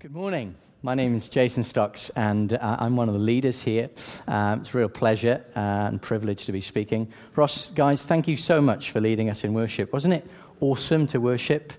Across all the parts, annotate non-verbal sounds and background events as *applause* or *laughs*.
Good morning. My name is Jason Stocks, and uh, I'm one of the leaders here. Um, it's a real pleasure uh, and privilege to be speaking. Ross, guys, thank you so much for leading us in worship. Wasn't it awesome to worship?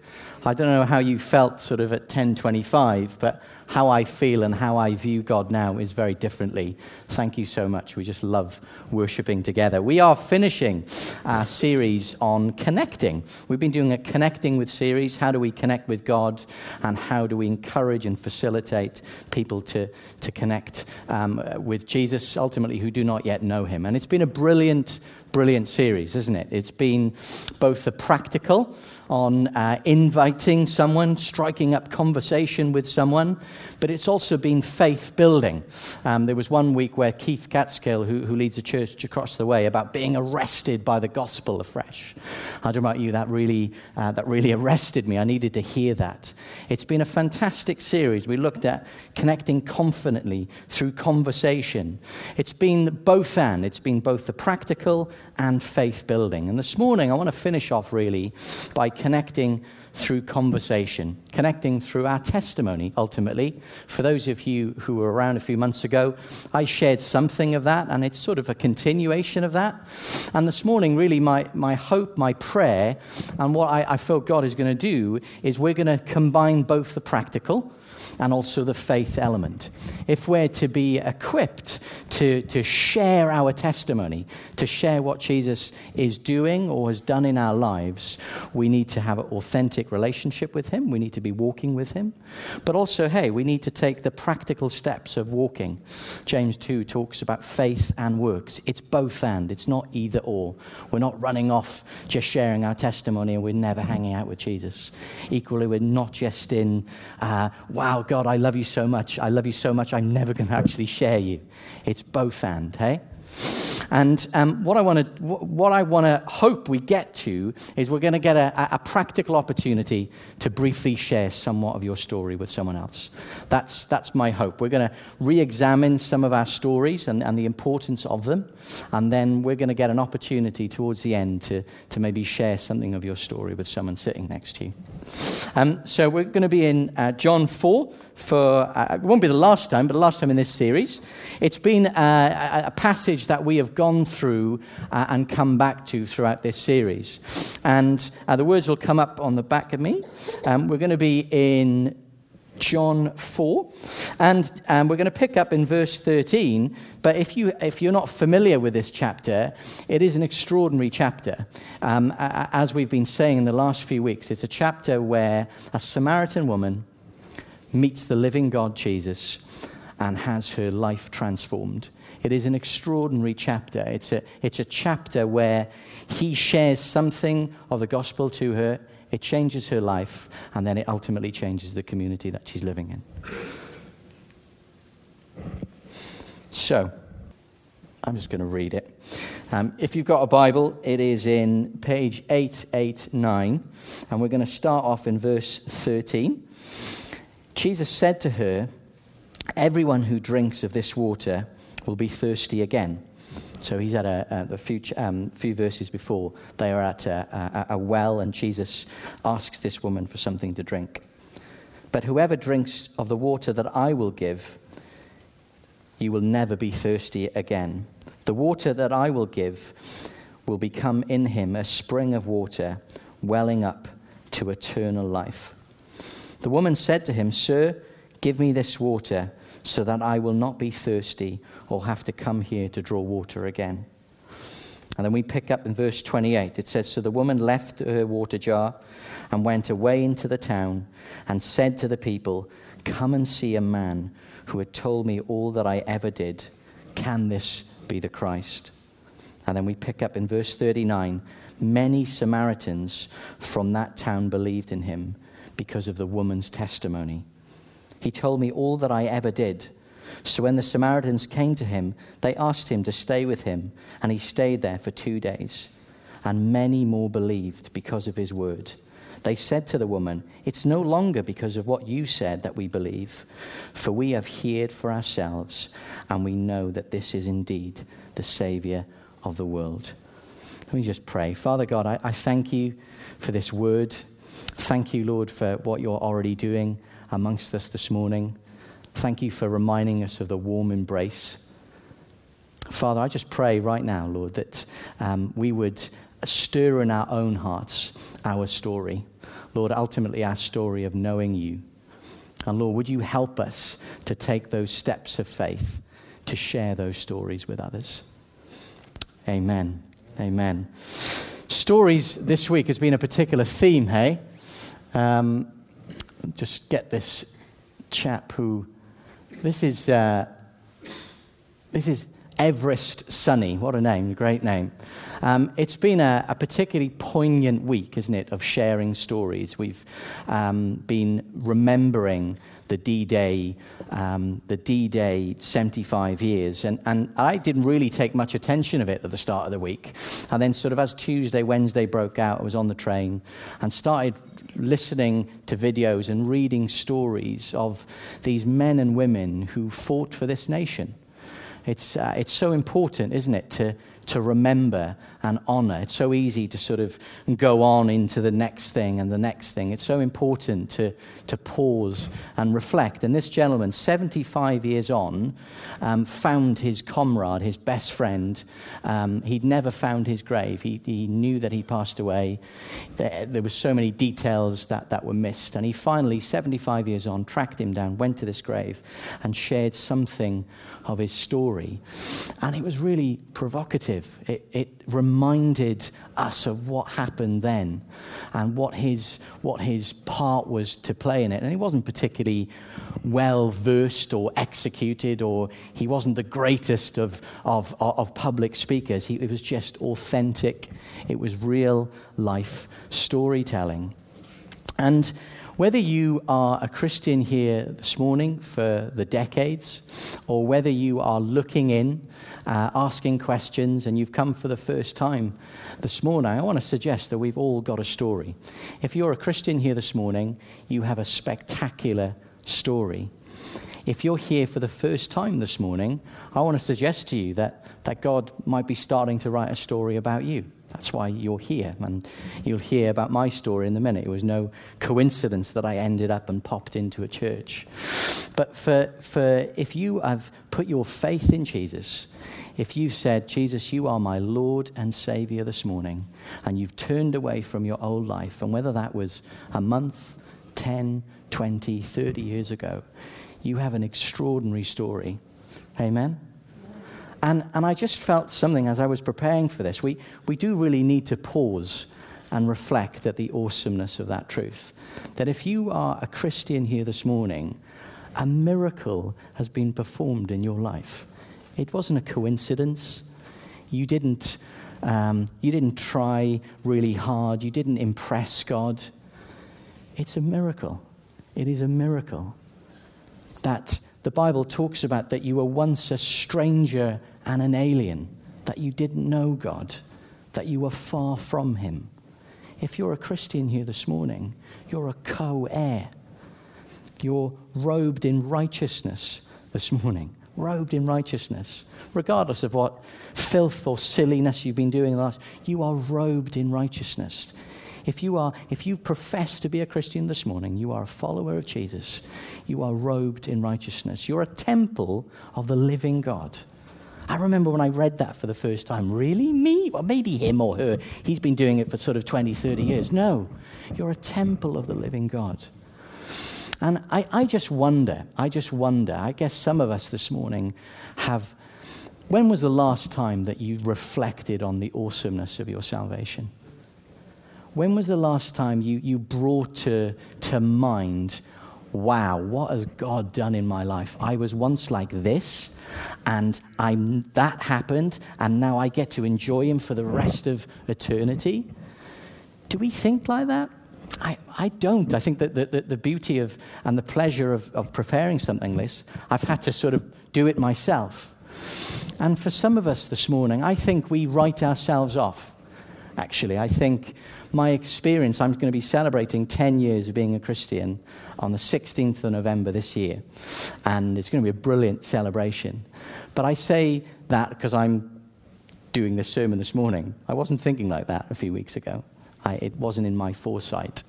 I don't know how you felt sort of at 1025, but how I feel and how I view God now is very differently. Thank you so much. We just love worshiping together. We are finishing our series on connecting. We've been doing a connecting with series. How do we connect with God and how do we encourage and facilitate people to, to connect um, with Jesus, ultimately, who do not yet know him? And it's been a brilliant brilliant series, isn't it? It's been both the practical on uh, inviting someone, striking up conversation with someone, but it's also been faith building. Um, there was one week where Keith Catskill, who, who leads a church across the way, about being arrested by the gospel afresh. I don't know about you, that really, uh, that really *laughs* arrested me. I needed to hear that. It's been a fantastic series. We looked at connecting confidently through conversation. It's been both and. It's been both the practical and faith building. And this morning, I want to finish off really by connecting through conversation, connecting through our testimony, ultimately. For those of you who were around a few months ago, I shared something of that, and it's sort of a continuation of that. And this morning, really, my, my hope, my prayer, and what I, I feel God is going to do is we're going to combine both the practical and also the faith element. If we're to be equipped to, to share our testimony, to share what Jesus is doing or has done in our lives, we need to have an authentic relationship with Him. We need to be walking with Him. But also, hey, we need to take the practical steps of walking. James 2 talks about faith and works. It's both and, it's not either or. We're not running off just sharing our testimony and we're never hanging out with Jesus. Equally, we're not just in, uh, wow, God, I love you so much. I love you so much, I'm never going to actually share you. It's both and, hey? And um, what I want to what I want to hope we get to is we're going to get a, a, practical opportunity to briefly share somewhat of your story with someone else. That's that's my hope. We're going to re-examine some of our stories and, and the importance of them, and then we're going to get an opportunity towards the end to to maybe share something of your story with someone sitting next to you. Um, so we're going to be in uh, John four for, uh, it won't be the last time, but the last time in this series. It's been uh, a passage that we have gone through uh, and come back to throughout this series. And uh, the words will come up on the back of me. Um, we're going to be in John 4. And um, we're going to pick up in verse 13. But if, you, if you're not familiar with this chapter, it is an extraordinary chapter. Um, as we've been saying in the last few weeks, it's a chapter where a Samaritan woman meets the living God, Jesus, and has her life transformed. It is an extraordinary chapter. It's a, it's a chapter where he shares something of the gospel to her, it changes her life, and then it ultimately changes the community that she's living in. So, I'm just going to read it. Um, if you've got a Bible, it is in page 889, and we're going to start off in verse 13. Jesus said to her, Everyone who drinks of this water will be thirsty again. So he's at a, a, a few, um, few, verses before. They are at a, a, well, and Jesus asks this woman for something to drink. But whoever drinks of the water that I will give, you will never be thirsty again. The water that I will give will become in him a spring of water welling up to eternal life. The woman said to him, Sir, give me this water so that I will not be thirsty or have to come here to draw water again. And then we pick up in verse 28. It says, So the woman left her water jar and went away into the town and said to the people, Come and see a man who had told me all that I ever did. Can this be the Christ? And then we pick up in verse 39 Many Samaritans from that town believed in him because of the woman's testimony. He told me all that I ever did. So when the Samaritans came to him, they asked him to stay with him, and he stayed there for two days. And many more believed because of his word. They said to the woman, It's no longer because of what you said that we believe, for we have heard for ourselves, and we know that this is indeed the Savior of the world. Let me just pray. Father God, I, I thank you for this word. Thank you, Lord, for what you're already doing. Amongst us this morning. Thank you for reminding us of the warm embrace. Father, I just pray right now, Lord, that um, we would stir in our own hearts our story. Lord, ultimately our story of knowing you. And Lord, would you help us to take those steps of faith to share those stories with others? Amen. Amen. Stories this week has been a particular theme, hey? Um, just get this chap who. This is. Uh, this is Everest Sunny. What a name, great name. Um, it's been a, a, particularly poignant week, isn't it, of sharing stories. We've um, been remembering the D-Day, um, the D-Day 75 years, and, and I didn't really take much attention of it at the start of the week. And then sort of as Tuesday, Wednesday broke out, I was on the train and started listening to videos and reading stories of these men and women who fought for this nation. It's, uh, it's so important, isn't it, to, to remember and honor. It's so easy to sort of go on into the next thing and the next thing. It's so important to, to pause and reflect. And this gentleman, 75 years on, um, found his comrade, his best friend. Um, he'd never found his grave. He, he knew that he passed away. There, there were so many details that, that were missed. And he finally, 75 years on, tracked him down, went to this grave, and shared something of his story. And it was really provocative. It, it reminded us of what happened then and what his, what his part was to play in it. And he wasn't particularly well versed or executed, or he wasn't the greatest of, of, of public speakers. He, it was just authentic, it was real life storytelling. And whether you are a Christian here this morning for the decades, or whether you are looking in, uh, asking questions, and you've come for the first time this morning, I want to suggest that we've all got a story. If you're a Christian here this morning, you have a spectacular story. If you're here for the first time this morning, I want to suggest to you that, that God might be starting to write a story about you. That's why you're here. And you'll hear about my story in a minute. It was no coincidence that I ended up and popped into a church. But for, for if you have put your faith in Jesus, if you've said, Jesus, you are my Lord and Savior this morning, and you've turned away from your old life, and whether that was a month, 10, 20, 30 years ago, you have an extraordinary story. Amen? And, and I just felt something as I was preparing for this. We, we do really need to pause and reflect at the awesomeness of that truth. That if you are a Christian here this morning, a miracle has been performed in your life. It wasn't a coincidence. You didn't, um, you didn't try really hard. You didn't impress God. It's a miracle. It is a miracle that the Bible talks about that you were once a stranger and an alien, that you didn't know God, that you were far from Him. If you're a Christian here this morning, you're a co heir. You're robed in righteousness this morning, robed in righteousness. Regardless of what filth or silliness you've been doing last, you are robed in righteousness. If you, are, if you profess to be a Christian this morning, you are a follower of Jesus. You are robed in righteousness. You're a temple of the living God. I remember when I read that for the first time. Really? Me? Well, maybe him or her. He's been doing it for sort of 20, 30 years. No, you're a temple of the living God. And I, I just wonder, I just wonder, I guess some of us this morning have. When was the last time that you reflected on the awesomeness of your salvation? When was the last time you, you brought to, to mind, wow, what has God done in my life? I was once like this, and I'm, that happened, and now I get to enjoy Him for the rest of eternity? Do we think like that? I, I don't. I think that the, the, the beauty of and the pleasure of, of preparing something like this, I've had to sort of do it myself. And for some of us this morning, I think we write ourselves off, actually. I think my experience, I'm going to be celebrating 10 years of being a Christian on the 16th of November this year. And it's going to be a brilliant celebration. But I say that because I'm doing this sermon this morning. I wasn't thinking like that a few weeks ago. I, it wasn't in my foresight.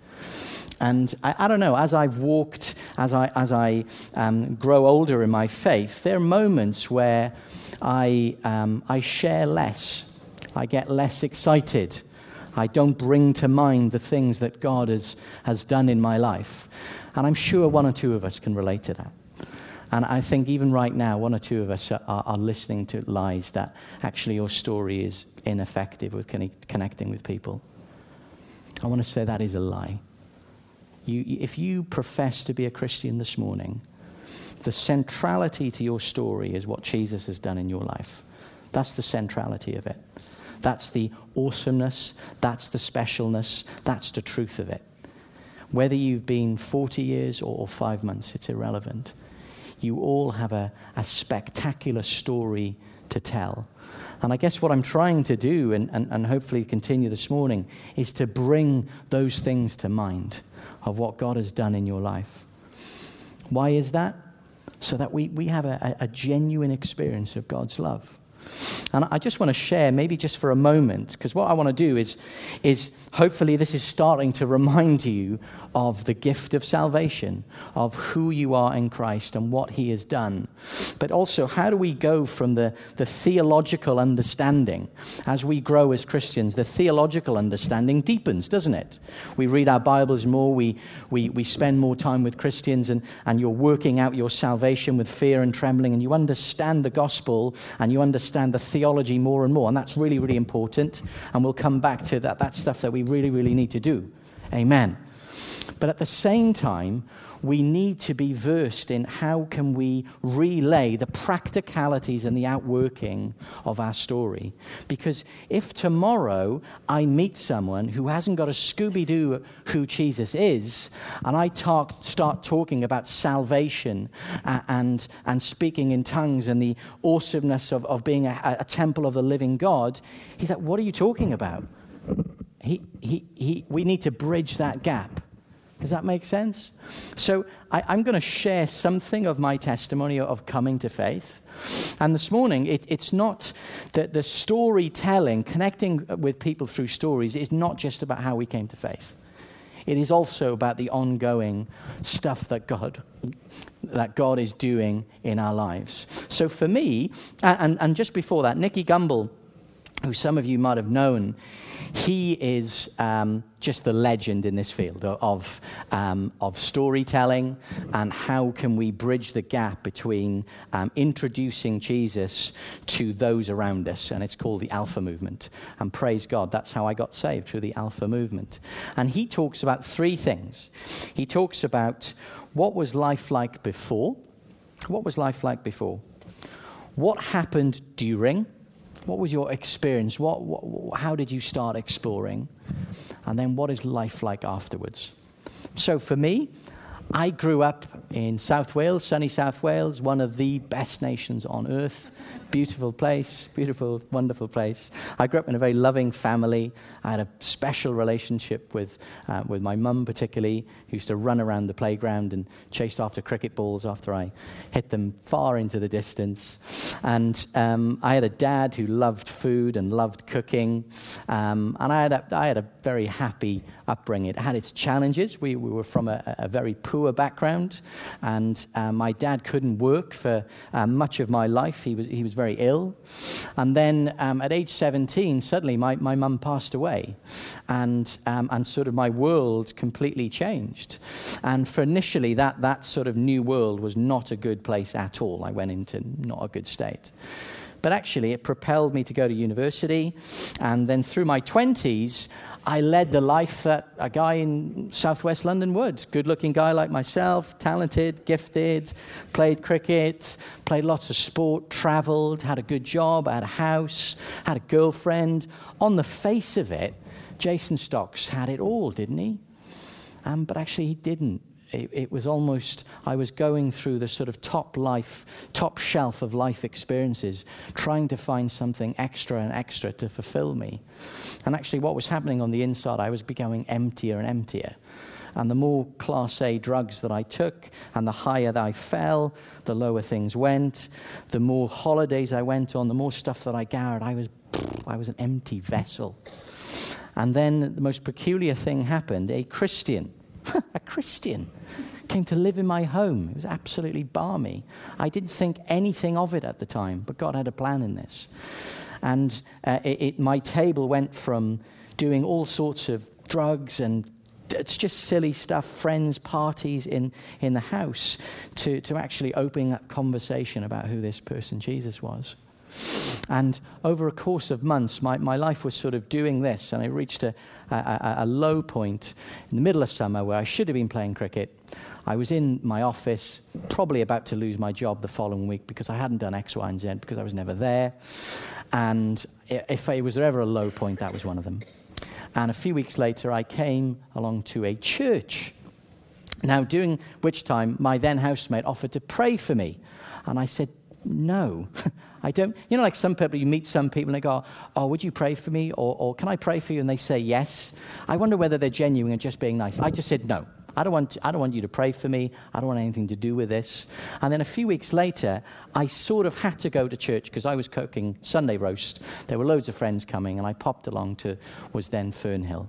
And I, I, don't know, as I've walked, as I, as I um, grow older in my faith, there are moments where I, um, I share less. I get less excited. I don't bring to mind the things that God has, has done in my life. And I'm sure one or two of us can relate to that. And I think even right now, one or two of us are, are listening to lies that actually your story is ineffective with connecting with people. I want to say that is a lie. You, if you profess to be a Christian this morning, the centrality to your story is what Jesus has done in your life. That's the centrality of it. That's the awesomeness. That's the specialness. That's the truth of it. Whether you've been 40 years or five months, it's irrelevant. You all have a, a spectacular story to tell. And I guess what I'm trying to do, and, and, and hopefully continue this morning, is to bring those things to mind of what God has done in your life. Why is that? So that we, we have a, a genuine experience of God's love. And I just want to share, maybe just for a moment, because what I want to do is, is hopefully this is starting to remind you of the gift of salvation, of who you are in Christ and what He has done. But also, how do we go from the, the theological understanding as we grow as Christians? The theological understanding deepens, doesn't it? We read our Bibles more, we, we, we spend more time with Christians, and, and you're working out your salvation with fear and trembling, and you understand the gospel and you understand the theology more and more. And that's really, really important. And we'll come back to that. That's stuff that we really, really need to do. Amen. But at the same time, we need to be versed in how can we relay the practicalities and the outworking of our story. Because if tomorrow I meet someone who hasn't got a Scooby-Doo who Jesus is, and I talk, start talking about salvation and, and, and speaking in tongues and the awesomeness of, of being a, a temple of the living God, he's like, what are you talking about? He, he, he, we need to bridge that gap. Does that make sense? So I, am going to share something of my testimony of coming to faith. And this morning, it, it's not that the storytelling, connecting uh, with people through stories, is not just about how we came to faith. It is also about the ongoing stuff that God, that God is doing in our lives. So for me, and, and just before that, Nicky Gumbel, who some of you might have known, he is um, just the legend in this field of, um, of storytelling and how can we bridge the gap between um, introducing Jesus to those around us. And it's called the Alpha Movement. And praise God, that's how I got saved through the Alpha Movement. And he talks about three things. He talks about what was life like before? What was life like before? What happened during? What was your experience? What, what, how did you start exploring? And then what is life like afterwards? So for me, I grew up in South Wales, sunny South Wales, one of the best nations on earth. Beautiful place, beautiful, wonderful place. I grew up in a very loving family. I had a special relationship with, uh, with my mum, particularly, who used to run around the playground and chase after cricket balls after I hit them far into the distance. And um, I had a dad who loved food and loved cooking. Um, and I had, a, I had a very happy upbringing. It had its challenges. We, we were from a, a very poor background, and uh, my dad couldn't work for uh, much of my life. He was, he was very ill. And then um, at age 17, suddenly my, my mum passed away. And, um, and sort of my world completely changed. And for initially, that, that sort of new world was not a good place at all. I went into not a good state. But actually, it propelled me to go to university. And then through my 20s, I led the life that a guy in southwest London would. Good looking guy like myself, talented, gifted, played cricket, played lots of sport, traveled, had a good job, had a house, had a girlfriend. On the face of it, Jason Stocks had it all, didn't he? Um, but actually, he didn't it, it, was almost, I was going through the sort of top life, top shelf of life experiences, trying to find something extra and extra to fulfill me. And actually, what was happening on the inside, I was becoming emptier and emptier. And the more Class A drugs that I took, and the higher that I fell, the lower things went. The more holidays I went on, the more stuff that I gathered, I was, I was an empty vessel. And then the most peculiar thing happened a Christian, *laughs* a Christian, came to live in my home. It was absolutely balmy. I didn't think anything of it at the time, but God had a plan in this. And uh, it, it, my table went from doing all sorts of drugs and it's just silly stuff, friends, parties in, in the house, to, to actually opening up conversation about who this person Jesus was. And over a course of months, my, my life was sort of doing this, and I reached a, a, a low point in the middle of summer where I should have been playing cricket. I was in my office, probably about to lose my job the following week because I hadn't done X, Y, and Z because I was never there. And if it was ever a low point, that was one of them. And a few weeks later, I came along to a church. Now, during which time, my then housemate offered to pray for me. And I said, no, *laughs* I don't. You know, like some people, you meet some people and they go, Oh, would you pray for me? Or, or can I pray for you? And they say yes. I wonder whether they're genuine and just being nice. I just said no. I don't, want, I don't want you to pray for me. I don't want anything to do with this. And then a few weeks later, I sort of had to go to church because I was cooking Sunday roast. There were loads of friends coming, and I popped along to was then Fernhill.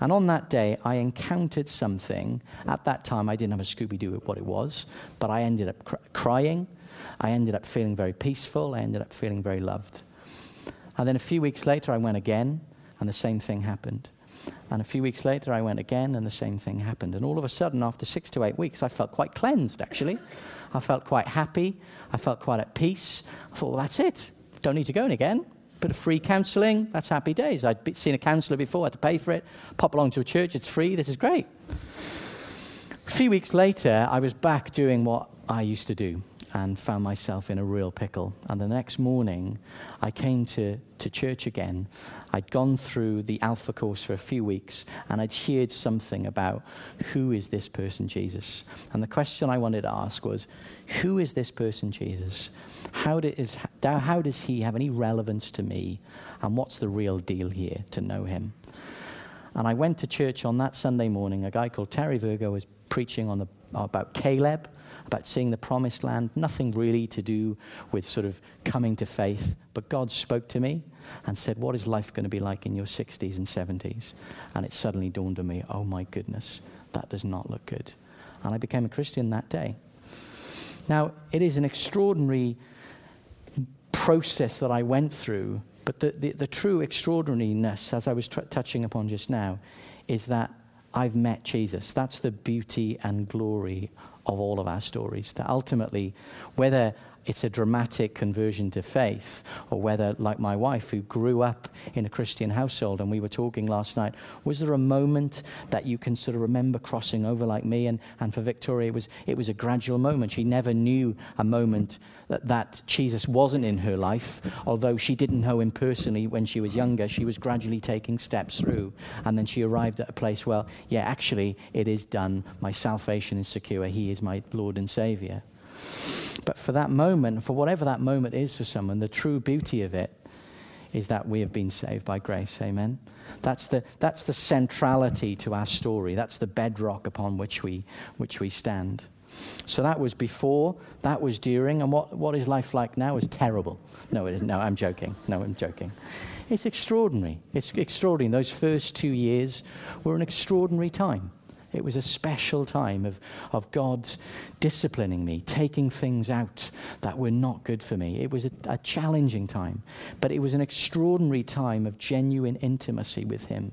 And on that day, I encountered something. At that time, I didn't have a Scooby Doo at what it was, but I ended up cr- crying. I ended up feeling very peaceful. I ended up feeling very loved. And then a few weeks later, I went again, and the same thing happened. And a few weeks later, I went again, and the same thing happened. And all of a sudden, after six to eight weeks, I felt quite cleansed, actually. I felt quite happy. I felt quite at peace. I thought, well, that's it. Don't need to go in again. Bit of free counseling, that's happy days. I'd seen a counselor before, had to pay for it. Pop along to a church, it's free, this is great. A few weeks later, I was back doing what I used to do and found myself in a real pickle. And the next morning, I came to, to church again. I'd gone through the Alpha course for a few weeks, and I'd heard something about who is this person, Jesus? And the question I wanted to ask was, who is this person, Jesus? How, is, how does he have any relevance to me? And what's the real deal here to know him? And I went to church on that Sunday morning. A guy called Terry Virgo was preaching on the, about Caleb about seeing the promised land, nothing really to do with sort of coming to faith. But God spoke to me and said, What is life going to be like in your 60s and 70s? And it suddenly dawned on me, Oh my goodness, that does not look good. And I became a Christian that day. Now, it is an extraordinary process that I went through, but the, the, the true extraordinariness, as I was touching upon just now, is that I've met Jesus. That's the beauty and glory of all of our stories. That ultimately, whether it's a dramatic conversion to faith, or whether, like my wife, who grew up in a Christian household, and we were talking last night, was there a moment that you can sort of remember crossing over like me? And, and for Victoria, it was, it was a gradual moment. She never knew a moment that, that Jesus wasn't in her life, although she didn't know him personally when she was younger. She was gradually taking steps through. And then she arrived at a place, well, yeah, actually, it is done. My salvation is secure. He is my Lord and Savior. But for that moment, for whatever that moment is for someone, the true beauty of it is that we have been saved by grace. Amen. That's the, that's the centrality to our story. That's the bedrock upon which we, which we stand. So that was before, that was during, and what, what is life like now is terrible. No, it isn't. No, I'm joking. No, I'm joking. It's extraordinary. It's extraordinary. Those first two years were an extraordinary time. It was a special time of, of God disciplining me, taking things out that were not good for me. It was a, a challenging time, but it was an extraordinary time of genuine intimacy with Him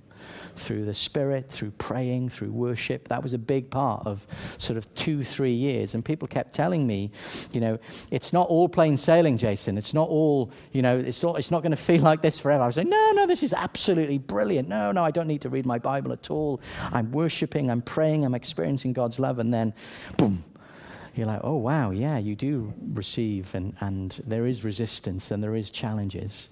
through the Spirit, through praying, through worship. That was a big part of sort of two, three years. And people kept telling me, you know, it's not all plain sailing, Jason. It's not all, you know, it's not, it's not going to feel like this forever. I was like, no, no, this is absolutely brilliant. No, no, I don't need to read my Bible at all. I'm worshiping, I'm praying, I'm experiencing God's love. And then, boom, you're like, oh, wow, yeah, you do receive, and, and there is resistance and there is challenges.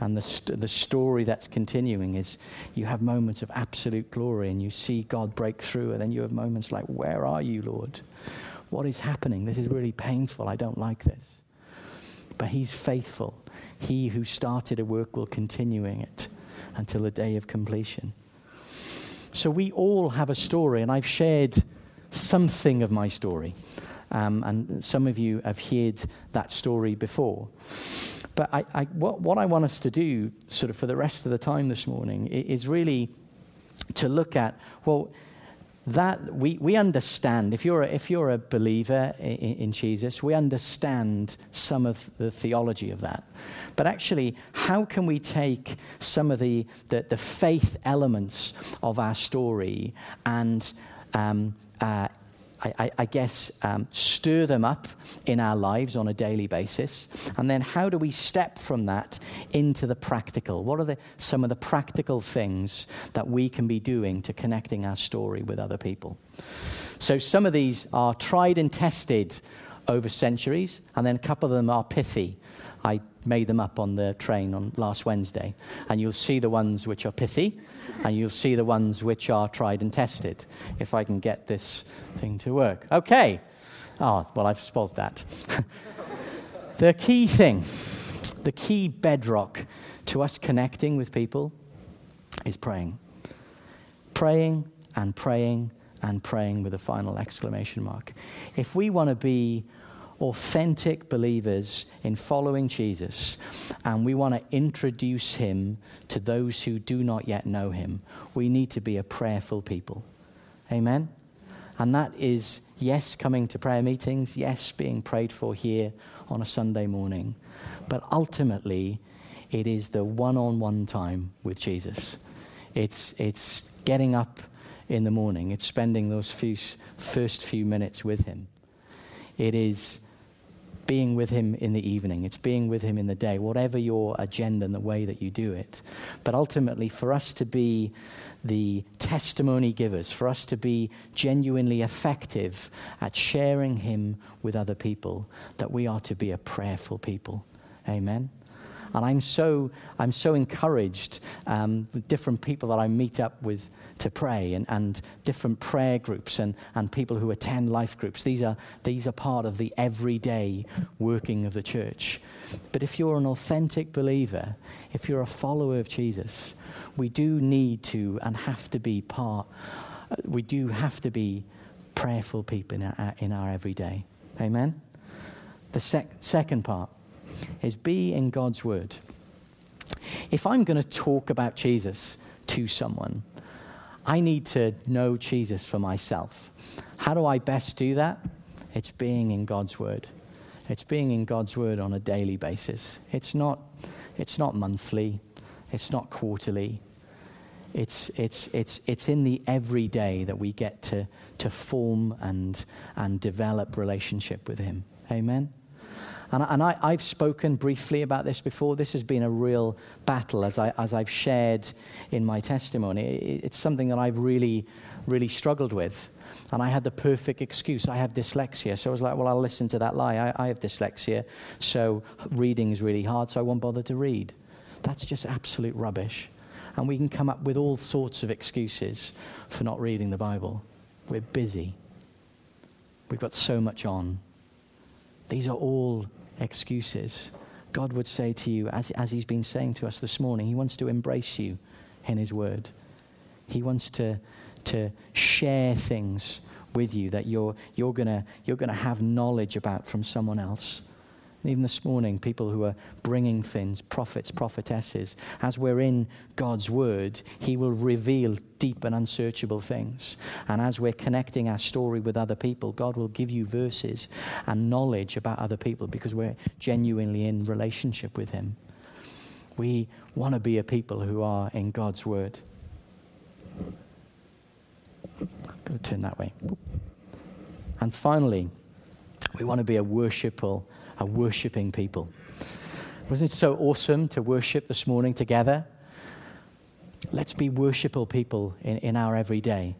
And the, st- the story that's continuing is you have moments of absolute glory and you see God break through, and then you have moments like, Where are you, Lord? What is happening? This is really painful. I don't like this. But He's faithful. He who started a work will continuing it until the day of completion. So we all have a story, and I've shared something of my story. Um, and some of you have heard that story before. But I, I, what, what I want us to do, sort of for the rest of the time this morning, is really to look at, well, that we, we understand, if you're a, if you're a believer in, in, Jesus, we understand some of the theology of that. But actually, how can we take some of the, the, the faith elements of our story and um, uh, I, I, guess, um, stir them up in our lives on a daily basis? And then how do we step from that into the practical? What are the, some of the practical things that we can be doing to connecting our story with other people? So some of these are tried and tested over centuries, and then a couple of them are pithy. Made them up on the train on last Wednesday. And you'll see the ones which are pithy, and you'll see the ones which are tried and tested, if I can get this thing to work. Okay. Oh, well, I've spoiled that. *laughs* the key thing, the key bedrock to us connecting with people is praying. Praying and praying and praying with a final exclamation mark. If we want to be authentic believers in following Jesus, and we want to introduce him to those who do not yet know him, we need to be a prayerful people. Amen? And that is, yes, coming to prayer meetings, yes, being prayed for here on a Sunday morning, but ultimately, it is the one on one time with Jesus. It's, it's getting up in the morning, it's spending those few, first few minutes with Him. It is being with Him in the evening, it's being with Him in the day, whatever your agenda and the way that you do it. But ultimately, for us to be the testimony givers, for us to be genuinely effective at sharing Him with other people, that we are to be a prayerful people. Amen. And I'm so, I'm so encouraged um, with different people that I meet up with to pray and, and different prayer groups and, and people who attend life groups. These are, these are part of the everyday working of the church. But if you're an authentic believer, if you're a follower of Jesus, we do need to and have to be part, uh, we do have to be prayerful people in our, in our everyday. Amen? The sec- second part is be in God's Word. If I'm going to talk about Jesus to someone, I need to know Jesus for myself. How do I best do that? It's being in God's Word. It's being in God's Word on a daily basis. It's not, it's not monthly, it's not quarterly. It's, it's, it's, it's in the everyday that we get to, to form and, and develop relationship with Him. Amen? And, and I, have spoken briefly about this before. This has been a real battle, as, I, as I've shared in my testimony. It, it's something that I've really, really struggled with. And I had the perfect excuse. I have dyslexia. So I was like, well, I'll listen to that lie. I, I have dyslexia. So reading is really hard, so I won't bother to read. That's just absolute rubbish. And we can come up with all sorts of excuses for not reading the Bible. We're busy. We've got so much on. These are all excuses. God would say to you, as, as He's been saying to us this morning, He wants to embrace you in His Word. He wants to, to share things with you that you're, you're going you're going to have knowledge about from someone else. Even this morning, people who are bringing things, prophets, prophetesses, as we're in God's word, He will reveal deep and unsearchable things. And as we're connecting our story with other people, God will give you verses and knowledge about other people because we're genuinely in relationship with Him. We want to be a people who are in God's word. I'm going to turn that way. And finally, we want to be a worshipful a worshiping people. Wasn't it so awesome to worship this morning together? Let's be worshipful people in, in our everyday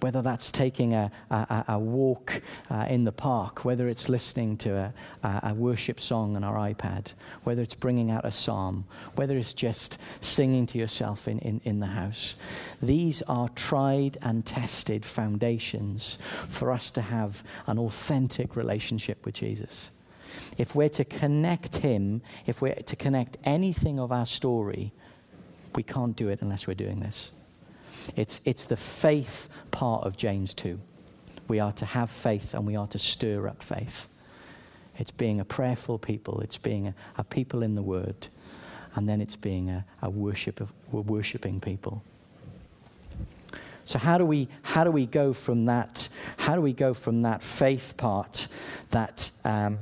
whether that's taking a, a, a walk uh, in the park, whether it's listening to a, a, worship song on our iPad, whether it's bringing out a psalm, whether it's just singing to yourself in, in, in the house. These are tried and tested foundations for us to have an authentic relationship with Jesus. If we're to connect him, if we're to connect anything of our story, we can't do it unless we're doing this. It's, it's the faith part of James 2. We are to have faith and we are to stir up faith. It's being a prayerful people. It's being a, a people in the Word. And then it's being a, a worship of, worshiping people. So how do we how do we go from that? How do we go from that faith part, that um,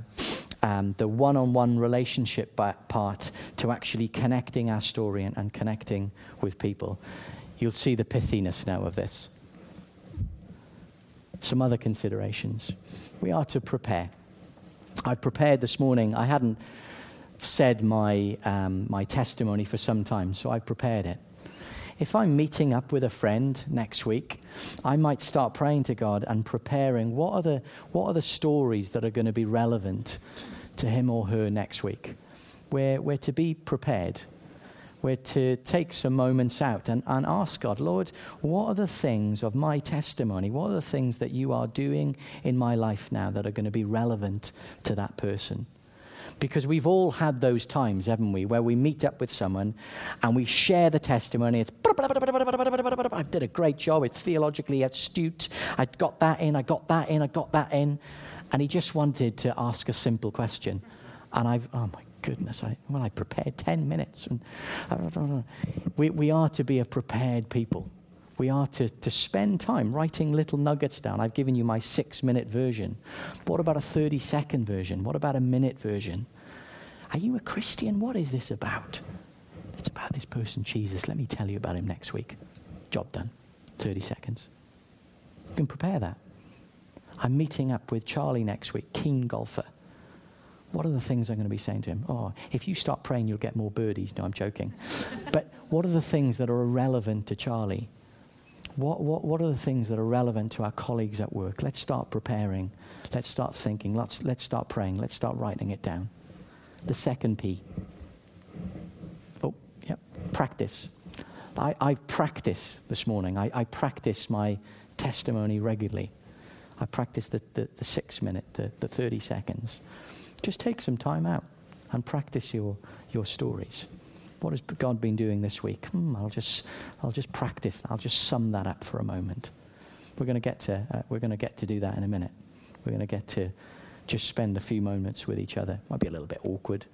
um, the one-on-one relationship part, to actually connecting our story and, and connecting with people? You'll see the pithiness now of this. Some other considerations. We are to prepare. I've prepared this morning. I hadn't said my, um, my testimony for some time, so I've prepared it. If I'm meeting up with a friend next week, I might start praying to God and preparing what are the, what are the stories that are going to be relevant to him or her next week. We're, we're to be prepared. We're to take some moments out and, and ask God, Lord, what are the things of my testimony? What are the things that you are doing in my life now that are going to be relevant to that person? Because we've all had those times, haven't we, where we meet up with someone and we share the testimony. It's, *laughs* I did a great job. It's theologically astute. I got that in, I got that in, I got that in. And he just wanted to ask a simple question. And I've, oh my goodness, I, well, I prepared 10 minutes. And *laughs* we, we are to be a prepared people. We are to, to spend time writing little nuggets down. I've given you my six minute version. What about a 30 second version? What about a minute version? Are you a Christian? What is this about? It's about this person, Jesus. Let me tell you about him next week. Job done. 30 seconds. You can prepare that. I'm meeting up with Charlie next week, keen golfer. What are the things I'm going to be saying to him? Oh, if you start praying, you'll get more birdies. No, I'm joking. *laughs* but what are the things that are irrelevant to Charlie? What, what, what are the things that are relevant to our colleagues at work? Let's start preparing. Let's start thinking. Let's, let's start praying. Let's start writing it down. The second P. Oh, yep, practice. I, I practice this morning. I, I practice my testimony regularly. I practice the, the, the six minute, the, the 30 seconds. Just take some time out and practice your, your stories. What has God been doing this week? Hmm, I'll, just, I'll just practice. I'll just sum that up for a moment. We're going to get to, uh, we're going to, get to do that in a minute. We're going to get to just spend a few moments with each other. Might be a little bit awkward,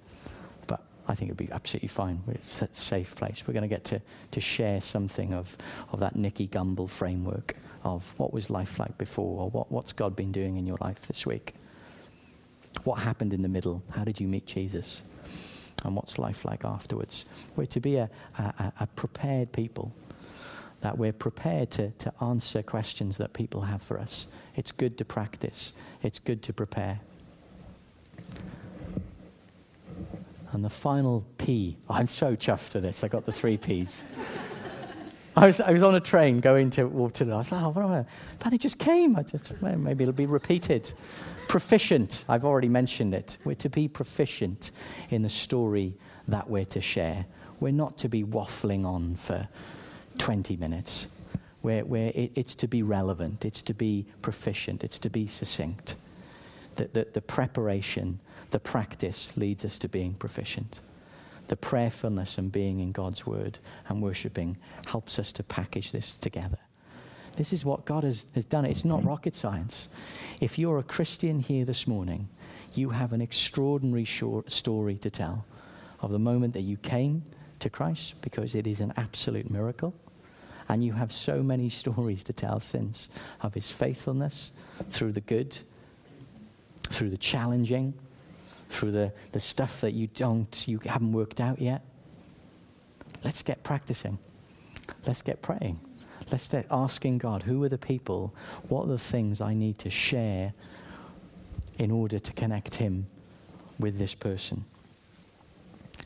but I think it'll be absolutely fine. It's a safe place. We're going to get to, to share something of, of that Nicky Gumbel framework of what was life like before, or what, what's God been doing in your life this week. What happened in the middle? How did you meet Jesus? And what's life like afterwards. We're to be a, a, a prepared people, that we're prepared to, to answer questions that people have for us. It's good to practice, it's good to prepare. And the final P, oh, I'm so chuffed for this. I got the three P's. *laughs* I was, I was on a train going to Waterloo. I was like, oh, but it just came. I just, well, maybe it'll be repeated. Proficient, I've already mentioned it. We're to be proficient in the story that we're to share. We're not to be waffling on for 20 minutes. We're, we're, it, it's to be relevant, it's to be proficient, it's to be succinct. The, the, the preparation, the practice leads us to being proficient. The prayerfulness and being in God's word and worshipping helps us to package this together. This is what God has, has done. It's not mm-hmm. rocket science. If you're a Christian here this morning, you have an extraordinary short story to tell of the moment that you came to Christ because it is an absolute miracle. And you have so many *laughs* stories to tell since of his faithfulness through the good, through the challenging, through the, the stuff that you don't, you haven't worked out yet. Let's get practicing. Let's get praying. Let's start asking God, who are the people? What are the things I need to share in order to connect Him with this person?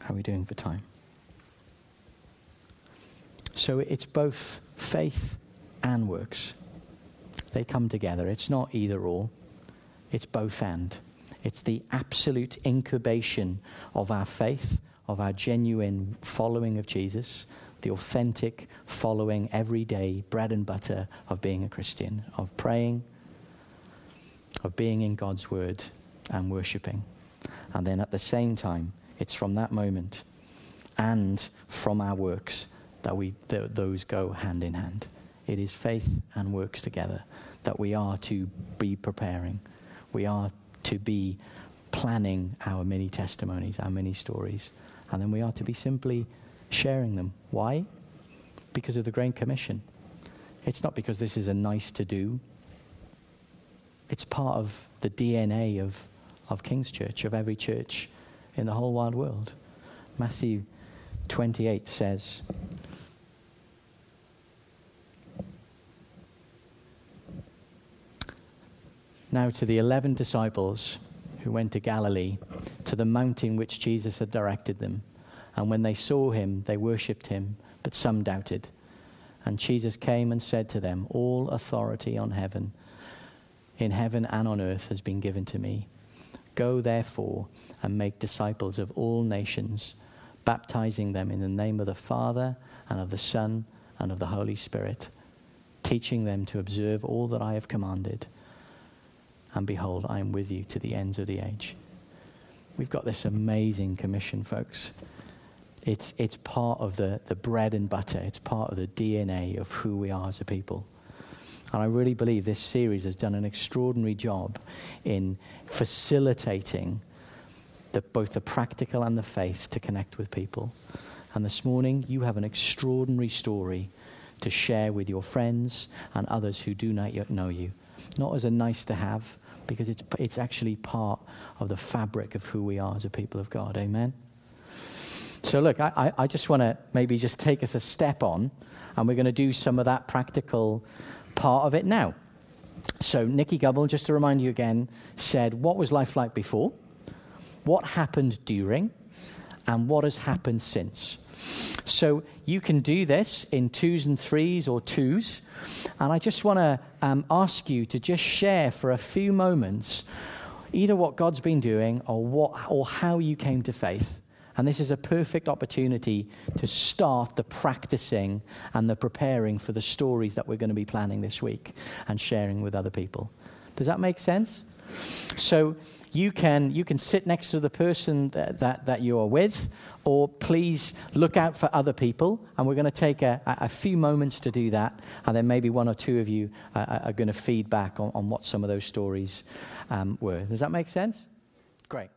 How are we doing for time? So it's both faith and works. They come together. It's not either or, it's both and. It's the absolute incubation of our faith, of our genuine following of Jesus, the authentic following everyday bread and butter of being a Christian, of praying, of being in God's word and worshipping. And then at the same time, it's from that moment and from our works that we that those go hand in hand. It is faith and works together that we are to be preparing. We are to be planning our mini testimonies, our mini stories. And then we are to be simply sharing them. Why? Because of the Great Commission. It's not because this is a nice to do, it's part of the DNA of, of King's Church, of every church in the whole wide world. Matthew 28 says, Now to the eleven disciples who went to Galilee, to the mountain which Jesus had directed them. And when they saw him, they worshipped him, but some doubted. And Jesus came and said to them, All authority on heaven, in heaven and on earth, has been given to me. Go therefore and make disciples of all nations, baptizing them in the name of the Father and of the Son and of the Holy Spirit, teaching them to observe all that I have commanded and behold, I am with you to the ends of the age. We've got this amazing commission, folks. It's, it's part of the, the bread and butter, it's part of the DNA of who we are as a people. And I really believe this series has done an extraordinary job in facilitating the, both the practical and the faith to connect with people. And this morning, you have an extraordinary story to share with your friends and others who do not yet know you. Not as a nice to have, because it's, it's actually part of the fabric of who we are as a people of God. Amen? So, look, I, I just want to maybe just take us a step on, and we're going to do some of that practical part of it now. So, Nicky Gumbel, just to remind you again, said, What was life like before? What happened during? And what has happened since? So you can do this in twos and threes or twos. And I just want to um, ask you to just share for a few moments either what God's been doing or, what, or how you came to faith. And this is a perfect opportunity to start the practicing and the preparing for the stories that we're going to be planning this week and sharing with other people. Does that make sense? So you can, you can sit next to the person that, that, that you are with, or please look out for other people. And we're going to take a, a few moments to do that. And then maybe one or two of you uh, are going to feedback on, on what some of those stories um, were. Does that make sense? Great.